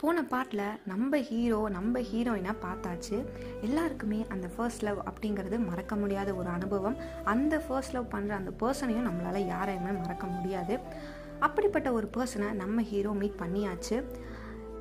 போன பாட்டில் நம்ம ஹீரோ நம்ம ஹீரோயினாக பார்த்தாச்சு. எல்லாருக்குமே அந்த ஃபர்ஸ்ட் லவ் அப்படிங்கிறது மறக்க முடியாத ஒரு அனுபவம். அந்த ஃபர்ஸ்ட் லவ் பண்ணுற அந்த பர்சனையும் நம்மளால் யாரையுமே மறக்க முடியாது. அப்படிப்பட்ட ஒரு பர்சனை நம்ம ஹீரோ மீட் பண்ணியாச்சு.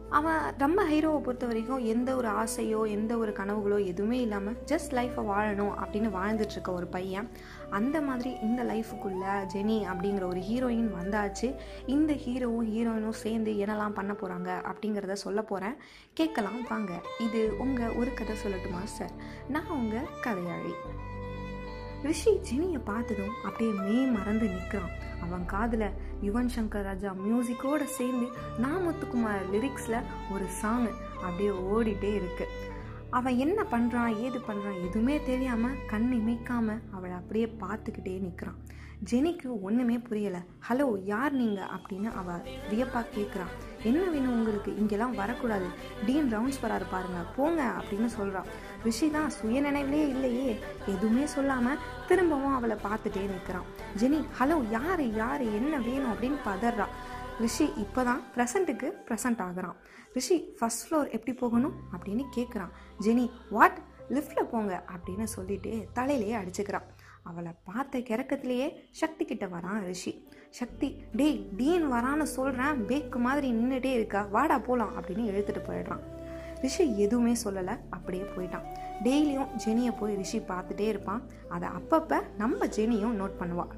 அவன் நம்ம ஹீரோவை பொறுத்த வரைக்கும் எந்த ஒரு ஆசையோ எந்த ஒரு கனவுகளோ எதுவுமே இல்லாமல் ஜஸ்ட் லைஃப்பை வாழணும் அப்படின்னு வாழ்ந்துட்டு இருக்க ஒரு பையன். அந்த மாதிரி இந்த லைஃபுக்குள்ள ஜெனி அப்படிங்கிற ஒரு ஹீரோயின் வந்தாச்சு. இந்த ஹீரோவும் ஹீரோயினும் சேர்ந்து என்னெல்லாம் பண்ண போகிறாங்க அப்படிங்கிறத சொல்ல போகிறேன் கேட்கலாம் வாங்க. இது உங்கள் ஒரு கதை சொல்லட்டுமா சார் நான் உங்கள் கதையாளி. ரிஷி ஜெனியை பார்த்ததும் அப்படியே மே மறந்து நிற்கிறான். அவன் காதில் யுவன் சங்கர் ராஜா மியூசிக்கோட சேர்ந்து நாமத்துக்குமார் லிரிக்ஸில் ஒரு சாங் அப்படியே ஓடிட்டே இருக்கு. அவன் என்ன பண்ணுறான் ஏது பண்ணுறான் எதுவுமே தெரியாமல் கண் இமைக்காமல் அவளை அப்படியே பார்த்துக்கிட்டே நிற்கிறான். ஜெனிக்கு ஒன்றுமே புரியலை. ஹலோ யார் நீங்கள் அப்படின்னு அவள் வியப்பாக கேட்குறான். என்ன வேணும் உங்களுக்கு? இங்கெல்லாம் வரக்கூடாது. டீன் ரவுண்ட்ஸ் வராரு பாருங்க. போங்க அப்படின்னு சொல்கிறான் ரிஷி தான் சுயநினைவிலே இல்லையே. எதுவுமே சொல்லாமல் திரும்பவும் அவளை பார்த்துட்டே நிற்கிறான். ஜெனி ஹலோ யார் யார் என்ன வேணும்? அப்படின்னு பதறா. ரிஷி இப்போ தான் ப்ரெசண்ட்டுக்கு ப்ரெசண்ட் ஆகுறான். ரிஷி ஃபஸ்ட் ஃப்ளோர் எப்படி போகணும்? அப்படின்னு கேட்குறான் ஜெனி வாட் லிஃப்டில் போங்க அப்படின்னு சொல்லிட்டு தலையிலேயே அடிச்சுக்கிறான். அவளை பார்த்த கிறக்கத்திலேயே சக்தி கிட்ட வரான் ரிஷி. சக்தி டேய் டீன் வரான்னு சொல்கிறேன் பேக்கு மாதிரி நின்றுட்டே இருக்கா. வாடா போகலாம் அப்படின்னு எழுத்துட்டு போயிடுறான். ரிஷி எதுவுமே சொல்லலை அப்படியே போயிட்டான். டெய்லியும் ஜெனியை போய் ரிஷி பார்த்துட்டே இருப்பான். அதை அப்பப்போ நம்ம ஜெனியும் நோட் பண்ணுவாள்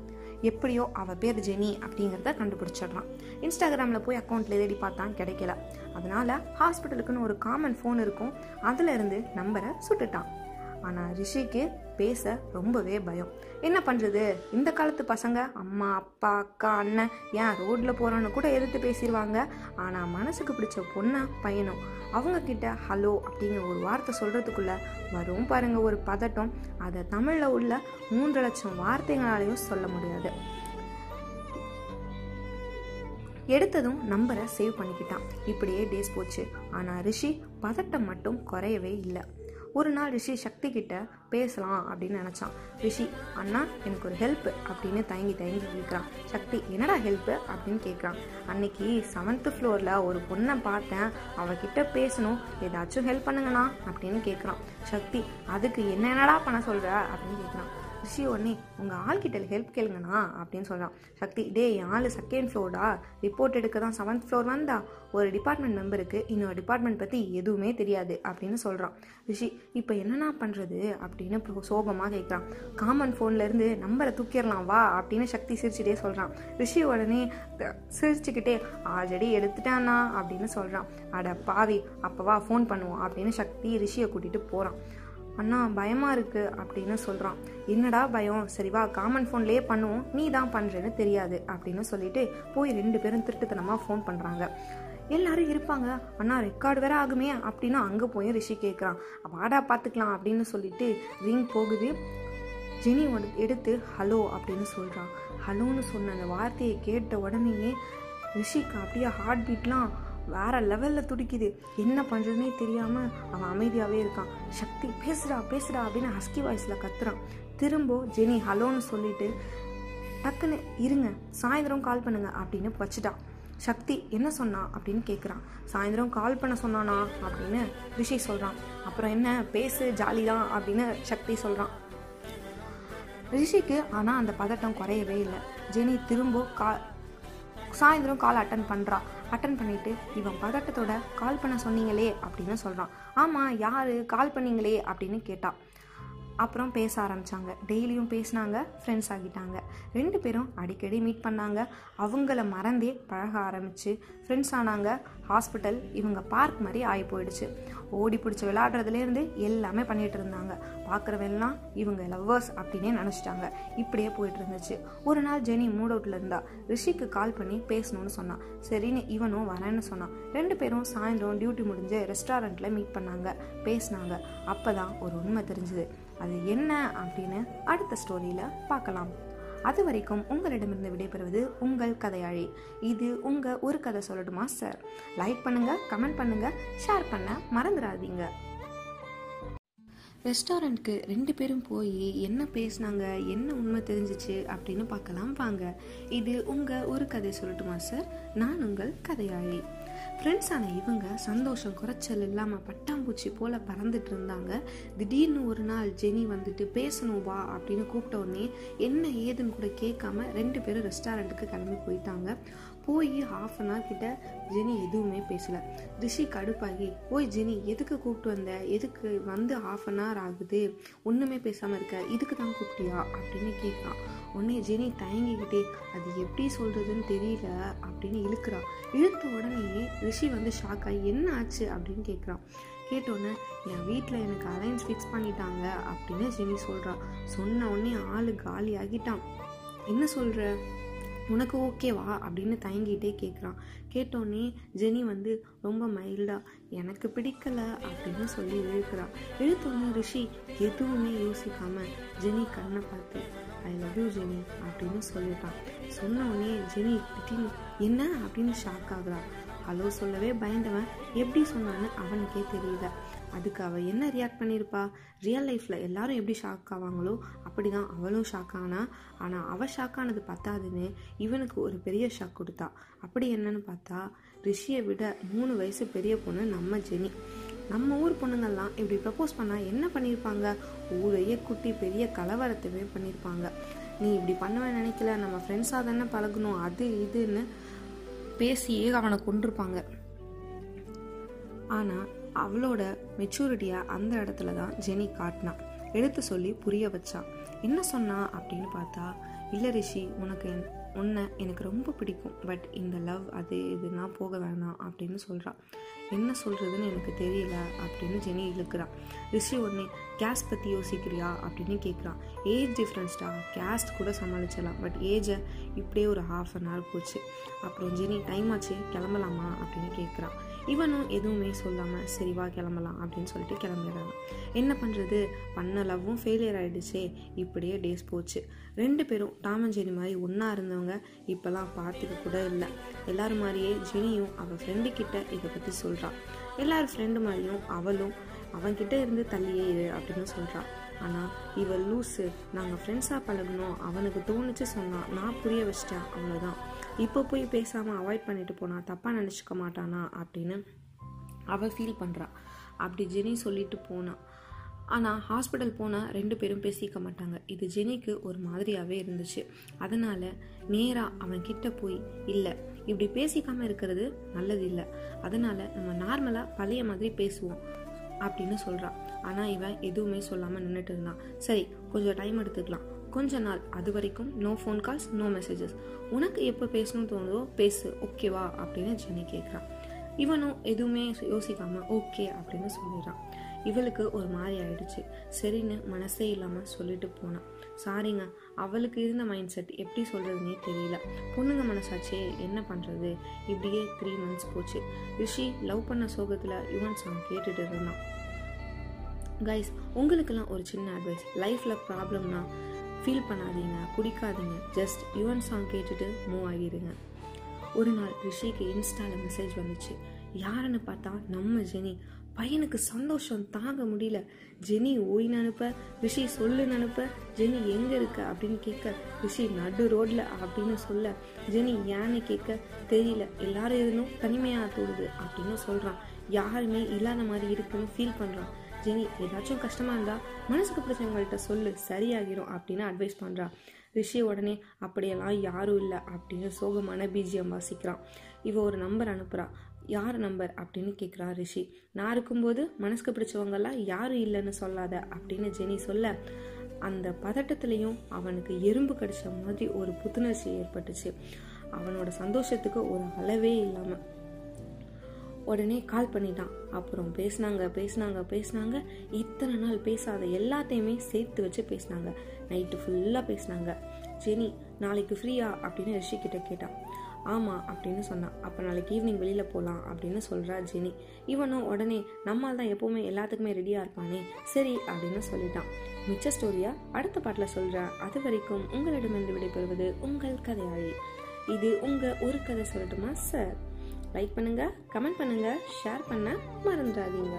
எப்படியோ அவள் பேர் ஜெனி அப்படிங்கிறத கண்டுபிடிச்சிடுறான். இன்ஸ்டாகிராமில் போய் அக்கௌண்ட்டில் தேடி பார்த்தான் கிடைக்கல. அதனால் ஹாஸ்பிட்டலுக்குன்னு ஒரு காமன் ஃபோன் இருக்கும். அதிலிருந்து நம்பரை சுட்டுட்டான். ஆனால் ரிஷிக்கு பேச ரொம்பவே பயம். என்ன பண்ணுறது இந்த காலத்து பசங்க அம்மா அப்பா அக்கா அண்ணன் ஏன் ரோட்டில் போகிறோன்னு கூட எதிர்த்து பேசிடுவாங்க ஆனால் மனசுக்கு பிடிச்ச பொண்ணா பையனும் அவங்கக்கிட்ட ஹலோ அப்படிங்கிற ஒரு வார்த்தை சொல்கிறதுக்குள்ளே வரும் பாருங்கள் ஒரு பதட்டம். அதை தமிழில் உள்ள மூன்று லட்சம் வார்த்தைகளாலையும் சொல்ல முடியாது. எடுத்ததும் நம்பரை சேவ் பண்ணிக்கிட்டான். இப்படியே டேஸ் போச்சு. ஆனால் ரிஷி பதட்டம் மட்டும் குறையவே இல்லை. ஒரு நாள் ரிஷி சக்தி கிட்ட பேசலாம் அப்படின்னு நினச்சான். ரிஷி அண்ணா எனக்கு ஒரு ஹெல்ப் அப்படின்னு தயங்கி தயங்கி கேட்குறான் சக்தி என்னடா ஹெல்ப்பு அப்படின்னு கேட்குறான் அன்னைக்கு செவன்த்து ஃப்ளோரில் ஒரு பொண்ணை பார்த்தேன். அவகிட்ட பேசணும் ஏதாச்சும் ஹெல்ப் பண்ணுங்கண்ணா அப்படின்னு கேட்குறான் சக்தி அதுக்கு என்னென்னடா பண்ண சொல்கிற அப்படின்னு கேட்குறான் ரிஷி உடனே உங்கள் ஆள்கிட்ட ஹெல்ப் கேளுங்கண்ணா அப்படின்னு சொல்கிறான் சக்தி டே என் ஆள் செகண்ட் ஃப்ளோர்டா ரிப்போர்ட் எடுக்க தான் செவன்த் ஃப்ளோர் வந்தா? ஒரு டிபார்ட்மெண்ட் மெம்பருக்கு இன்னொரு டிபார்ட்மெண்ட் பற்றி எதுவுமே தெரியாது அப்படின்னு சொல்கிறான் ரிஷி இப்போ என்னண்ணா பண்ணுறது அப்படின்னு சோகமாக கேட்குறான் காமன் ஃபோன்லேருந்து நம்பரை தூக்கிடலாம் வா அப்படின்னு சக்தி சிரிச்சுட்டே சொல்கிறான் ரிஷி உடனே சிரிச்சுக்கிட்டே ஆல்ரெடி எடுத்துட்டானா அப்படின்னு சொல்கிறான் அட பாவி அப்போவா ஃபோன் பண்ணுவோம் அப்படின்னு சக்தி ரிஷியை கூட்டிகிட்டு போகிறான் அண்ணா பயமாக இருக்குது அப்படின்னு சொல்கிறான் என்னடா பயம்? சரிவா காமன் ஃபோன்லேயே பண்ணுவோம். நீ தான் பண்ணுறேன்னு தெரியாது அப்படின்னு சொல்லிட்டு போய் ரெண்டு பேரும் திருட்டுத்தனமாக ஃபோன் பண்ணுறாங்க எல்லாரும் இருப்பாங்க. அண்ணா ரெக்கார்டு வேற ஆகுமே அப்படின்னு அங்கே போய் ரிஷி கேட்குறான் வாடா பார்த்துக்கலாம் அப்படின்னு சொல்லிட்டு ரிங் போகுது. ஜெனி எடுத்து ஹலோ அப்படின்னு சொல்கிறான் ஹலோன்னு சொன்ன அந்த வார்த்தையை கேட்ட உடனேயே ரிஷிக்கு அப்படியே ஹார்ட் பீட்லாம் வேற லெவலில் துடிக்குது. என்ன பண்ணுறதுனே தெரியாமல் அவன் அமைதியாகவே இருக்கான். சக்தி பேசுடா பேசுடா அப்படின்னு ஹஸ்கி வாய்ஸில் கத்துறான். திரும்ப ஜெனி ஹலோன்னு சொல்லிட்டு டக்குன்னு இருங்க சாயந்தரம் கால் பண்ணுங்க அப்படின்னு வச்சுட்டான். சக்தி என்ன சொன்னா அப்படின்னு கேட்குறான் சாயந்தரம் கால் பண்ண சொன்னானா? அப்படின்னு ரிஷி சொல்கிறான் அப்புறம் என்ன? பேசு ஜாலி தான் அப்படின்னு சக்தி சொல்கிறான் ரிஷிக்கு ஆனால் அந்த பதட்டம் குறையவே இல்லை. ஜெனி திரும்ப கா சாயந்தரம் கால் அட்டன் பண்ணுறா அட்டன் பண்ணிவிட்டு இவன் பதட்டத்தோட கால் பண்ண சொன்னீங்களே அப்படின்னு சொல்கிறான் ஆமாம் யார்? கால் பண்ணீங்களே அப்படின்னு கேட்டான் அப்புறம் பேச ஆரம்பித்தாங்க டெய்லியும் பேசினாங்க ஃப்ரெண்ட்ஸ் ஆகிட்டாங்க. ரெண்டு பேரும் அடிக்கடி மீட் பண்ணாங்க. அவங்கள மறந்தே பழக ஆரம்பிச்சு ஃப்ரெண்ட்ஸ் ஆனாங்க. ஹாஸ்பிட்டல் இவங்க பார்க் மாதிரி ஆகி போயிடுச்சு. ஓடி பிடிச்சி விளாடுறதுலேருந்து எல்லாமே பண்ணிகிட்டு இருந்தாங்க. பார்க்குறவெல்லாம் இவங்க லவ்வர்ஸ் அப்படின்னே நினச்சிட்டாங்க. இப்படியே போயிட்டு இருந்துச்சு. ஒரு நாள் ஜெனி மூட் அவுட்டில் இருந்தா ரிஷிக்கு கால் பண்ணி பேசணும்னு சொன்னான் சரின்னு இவனும் வரேன்னு சொன்னான். ரெண்டு பேரும் சாயந்தரம் டியூட்டி முடிஞ்சு ரெஸ்டாரண்ட்டில் மீட் பண்ணாங்க. பேசினாங்க. அப்போ தான் ஒரு உண்மை தெரிஞ்சுது. அது என்ன அப்படின்னு அடுத்த ஸ்டோரியில் பார்க்கலாம். அது வரைக்கும் உங்களிடமிருந்து விடைபெறுவது உங்கள் கதையாழி. இது உங்கள் ஒரு கதை சொல்லட்டுமா சார் லைக் பண்ணுங்கள் கமெண்ட் பண்ணுங்கள் ஷேர் பண்ண மறந்துடாதீங்க ரெஸ்டாரண்ட்க்கு ரெண்டு பேரும் போய் என்ன பேசினாங்க என்ன உண்மை தெரிஞ்சிச்சு அப்படின்னு பார்க்கலாம் வாங்க. இது உங்கள் ஒரு கதை சொல்லட்டுமா சார் நான் உங்கள் கதையாளி. ஃப்ரெண்ட்ஸான இவங்க சந்தோஷம் குறைச்சல் இல்லாமல் பட்டாம்பூச்சி போல் பறந்துட்டு இருந்தாங்க. திடீர்னு ஒரு நாள் ஜெனி வந்துட்டு பேசணும் வா அப்படின்னு கூப்பிட்ட உடனே என்ன ஏதுன்னு கூட கேட்காம ரெண்டு பேரும் ரெஸ்டாரண்ட்டுக்கு கிளம்பி போயிட்டாங்க. போய் ஹாஃப் அன் ஹவர் கிட்ட ஜெனி எதுவுமே பேசல. ரிஷி கடுப்பாகி ஓய் ஜெனி எதுக்கு கூப்பிட்டு வந்த? எதுக்கு வந்து ஹாஃப் அன் ஹவர் ஆகுது? ஒன்றுமே பேசாமல் இருக்க. இதுக்கு தான் கூப்பிட்டியா? அப்படின்னு கேட்குறான் உடனே ஜெனி தயங்கிக்கிட்டே அது எப்படி சொல்கிறதுன்னு தெரியல அப்படின்னு இழுக்கிறான் இழுத்த உடனே ரிஷி வந்து ஷாக் ஆகி என்ன ஆச்சு? அப்படின்னு கேட்குறான் கேட்டோன்னே என் வீட்டில் எனக்கு அலைன்ஸ் ஃபிக்ஸ் பண்ணிட்டாங்க அப்படின்னு ஜெனி சொல்கிறான் சொன்ன உடனே ஆள் காலி ஆகிட்டான் என்ன சொல்கிற உனக்கு ஓகேவா? அப்படின்னு தயங்கிட்டே கேட்குறான் கேட்டோன்னே ஜெனி வந்து ரொம்ப மைல்டாக எனக்கு பிடிக்கல அப்படின்னு சொல்லி இழுக்கிறான் இழுத்தோன்னே ரிஷி எதுவுமே யோசிக்காம ஜெனி கண்ணை பார்த்து ஐ லவ் யூ ஜெனி அப்படின்னு சொல்லிட்டான் சொன்ன ஜெனி திடீர்னு என்ன? அப்படின்னு ஷாக் ஆகுறான் ஹலோ சொல்லவே பயந்தவன். எப்படி சொன்னான்னு அவனுக்கே தெரியல. அதுக்கு அவள் என்ன ரியாக்ட் பண்ணியிருப்பா ரியல் லைஃப்பில் எல்லாரும் எப்படி ஷாக் ஆவாங்களோ அப்படி தான் அவளும் ஷாக் ஆனா ஆனால் அவள் ஷாக் ஆனது பத்தாதுன்னு இவனுக்கு ஒரு பெரிய ஷாக் கொடுத்தா. அப்படி என்னன்னு பார்த்தா ரிஷியை விட மூணு வயசு பெரிய பொண்ணு நம்ம ஜெனி. நம்ம ஊர் பொண்ணுங்கள்லாம் இப்படி ப்ரப்போஸ் பண்ணால் என்ன பண்ணியிருப்பாங்க ஊரையே குட்டி பெரிய கலவரத்தையுமே பண்ணியிருப்பாங்க நீ இப்படி பண்ணுவேன்னு நினைக்கல நம்ம ஃப்ரெண்ட்ஸாக தானே பழகணும் அது இதுன்னு பேசியே அவனை கொண்டிருப்பாங்க ஆனால் அவளோட மெச்சூரிட்டியை அந்த இடத்துல தான் ஜெனி காட்டினான் எடுத்து சொல்லி புரிய வச்சான் என்ன சொன்னா அப்படின்னு பார்த்தா இல்லை ரிஷி உனக்கு என் உன்னை எனக்கு ரொம்ப பிடிக்கும். பட் இந்த லவ் அது இதுனா போக வேணாம் அப்படின்னு சொல்கிறான் என்ன சொல்கிறதுன்னு எனக்கு தெரியல அப்படின்னு ஜெனி இழுக்கிறான் ரிஷி உடனே கேஸ்ட் பற்றி யோசிக்கிறியா? அப்படின்னு கேட்குறான் ஏஜ் டிஃப்ரென்ஸ்டா கேஸ்ட் கூட சமாளிச்சிடலாம். பட் ஏஜை இப்படியே ஒரு ஹாஃப் அன் ஹவர் போச்சு. அப்புறம் ஜெனி டைம் ஆச்சு கிளம்பலாமா? அப்படின்னு கேட்குறான் இவனும் எதுவுமே சொல்லாமல் சரி வா கிளம்பலாம் அப்படின்னு சொல்லிட்டு கிளம்பிடுறாங்க. என்ன பண்ணுறது பண்ண லவ்வும் ஃபெயிலியர் ஆகிடுச்சே இப்படியே டேஸ் போச்சு. ரெண்டு பேரும் டாமன் ஜெனி மாதிரி ஒன்றா இருந்தவங்க இப்போல்லாம் பார்த்துக்க கூட இல்லை. எல்லாரும் மாதிரியே ஜெனியும் அவள் ஃப்ரெண்டு கிட்ட இதை பற்றி சொல்கிறான் எல்லாரும் ஃப்ரெண்டு மாதிரியும் அவளும் அவன்கிட்ட இருந்து தள்ளியே இரு அப்படின்னு சொல்கிறான் ஆனால் இவள் லூஸு நாங்கள் ஃப்ரெண்ட்ஸாக பழகணும் அவனுக்கு தோணுச்சு சொன்னான் நான் புரிய வச்சிட்டேன். அவ்வளோதான் இப்போ போய் பேசாமல் அவாய்ட் பண்ணிட்டு போனா தப்பாக நினச்சிக்க மாட்டானா? அப்படின்னு அவள் ஃபீல் பண்ணுறா அப்படி ஜெனி சொல்லிட்டு போனான் ஆனால் ஹாஸ்பிட்டல் போனால் ரெண்டு பேரும் பேசிக்க மாட்டாங்க. இது ஜெனிக்கு ஒரு மாதிரியாகவே இருந்துச்சு. அதனால் நேராக அவன் கிட்ட போய் இல்லை இப்படி பேசிக்காமல் இருக்கிறது நல்லது இல்லை அதனால் நம்ம நார்மலாக பழைய மாதிரி பேசுவோம். அப்படின்னு சொல்கிறான் ஆனால் இவன் எதுவுமே சொல்லாமல் நின்றுட்டு இருந்தான். சரி கொஞ்சம் டைம் எடுத்துக்கலாம். கொஞ்ச நாள் அது வரைக்கும் no phone calls no messages உனக்கு எப்போ பேசணும்னு தோணுதோ பேசு ஓகேவா அப்படின்னு ஜெனி கேட்குறான் இவனும் எதுவுமே யோசிக்காம ஓகே அப்படின்னு சொல்லிடுறான். இவளுக்கு ஒரு மாதிரி ஆயிடுச்சு. சரின்னு மனசே இல்லாமல் சொல்லிட்டு போனான். சாரிங்க அவளுக்கு இருந்த மைண்ட் செட் எப்படி சொல்கிறதுனே தெரியல. பொண்ணுங்க மனசாச்சே என்ன பண்ணுறது இப்படியே த்ரீ மந்த்ஸ் போச்சு. ரிஷி லவ் பண்ண சோகத்தில் யுவன் சாங் கேட்டுட்டு இருந்தான். கைஸ் உங்களுக்கெல்லாம் ஒரு சின்ன அட்வைஸ் லைஃப்பில் ப்ராப்ளம்னா ஃபீல் பண்ணாதீங்க குடிக்காதீங்க. ஜஸ்ட் யுவன் சாங் கேட்டுட்டு மூவ் ஆகிடுங்க ஒரு நாள் ரிஷிக்கு இன்ஸ்டாவில் மெசேஜ் வந்துச்சு. யாருன்னு பார்த்தா நம்ம ஜெனி. பையனுக்கு சந்தோஷம் தாங்க முடியல. ஜெனி ஓய்னு அனுப்ப ரிஷி சொல்லுன்னு அனுப்ப ஜெனி எங்கே இருக்க? அப்படின்னு கேட்க ரிஷி நடு ரோட்டில் அப்படின்னு சொல்ல ஜெனி ஏன்னு கேட்க தெரியல. எல்லாரும் இருந்தும் தனிமையாக தோடுது அப்படின்னு சொல்கிறான் யாருமே இல்லாத மாதிரி இருக்குன்னு ஃபீல் பண்ணுறான் ஜெனி ஏதாச்சும் கஷ்டமாக இருந்தால் மனசுக்கு பிடிச்சவங்கள்ட்ட சொல்லு சரியாகிரும் அப்படின்னு அட்வைஸ் பண்ணுறா ரிஷி உடனே அப்படியெல்லாம் யாரும் இல்லை அப்படின்னு சோகமான பீஜியம் வாசிக்கிறான். இவ ஒரு நம்பர் அனுப்புறா. யார் நம்பர்? அப்படின்னு கேட்குறா ரிஷி. நான் இருக்கும்போது மனசுக்கு பிடிச்சவங்கெல்லாம் யாரும் இல்லைன்னு சொல்லாத அப்படின்னு ஜெனி சொல்ல. அந்த பதட்டத்துலேயும் அவனுக்கு எறும்பு கடிச்ச மாதிரி ஒரு புத்துணர்ச்சி ஏற்பட்டுச்சு. அவனோட சந்தோஷத்துக்கு ஒரு அளவே இல்லாமல் உடனே கால் பண்ணிட்டான். அப்புறம் பேசினாங்க பேசினாங்க பேசினாங்க. இத்தனை நாள் பேசாத எல்லாத்தையுமே சேர்த்து வச்சு பேசினாங்க. நைட்டு ஃபுல்லாக பேசினாங்க. ஜெனி நாளைக்கு ஃப்ரீயா அப்படின்னு ரிஷி கிட்ட கேட்டான். ஆமாம் அப்படின்னு சொன்னான். அப்போ நாளைக்கு ஈவினிங் வெளியில் போகலாம் அப்படின்னு சொல்கிறா ஜெனி. இவனும் உடனே நம்மால் தான் எப்போவுமே எல்லாத்துக்குமே ரெடியாக இருப்பானே. சரி அப்படின்னு சொல்லிட்டான். மிச்ச ஸ்டோரியா அடுத்த பாட்டில் சொல்கிறேன் அது வரைக்கும் உங்களிடமிருந்து விடைபெறுவது உங்கள் கதையாழி. இது உங்கள் ஒரு கதை சொல்லட்டுமா சார் லைக் பண்ணுங்கள் கமெண்ட் பண்ணுங்கள் ஷேர் பண்ண மறந்துடாதீங்க.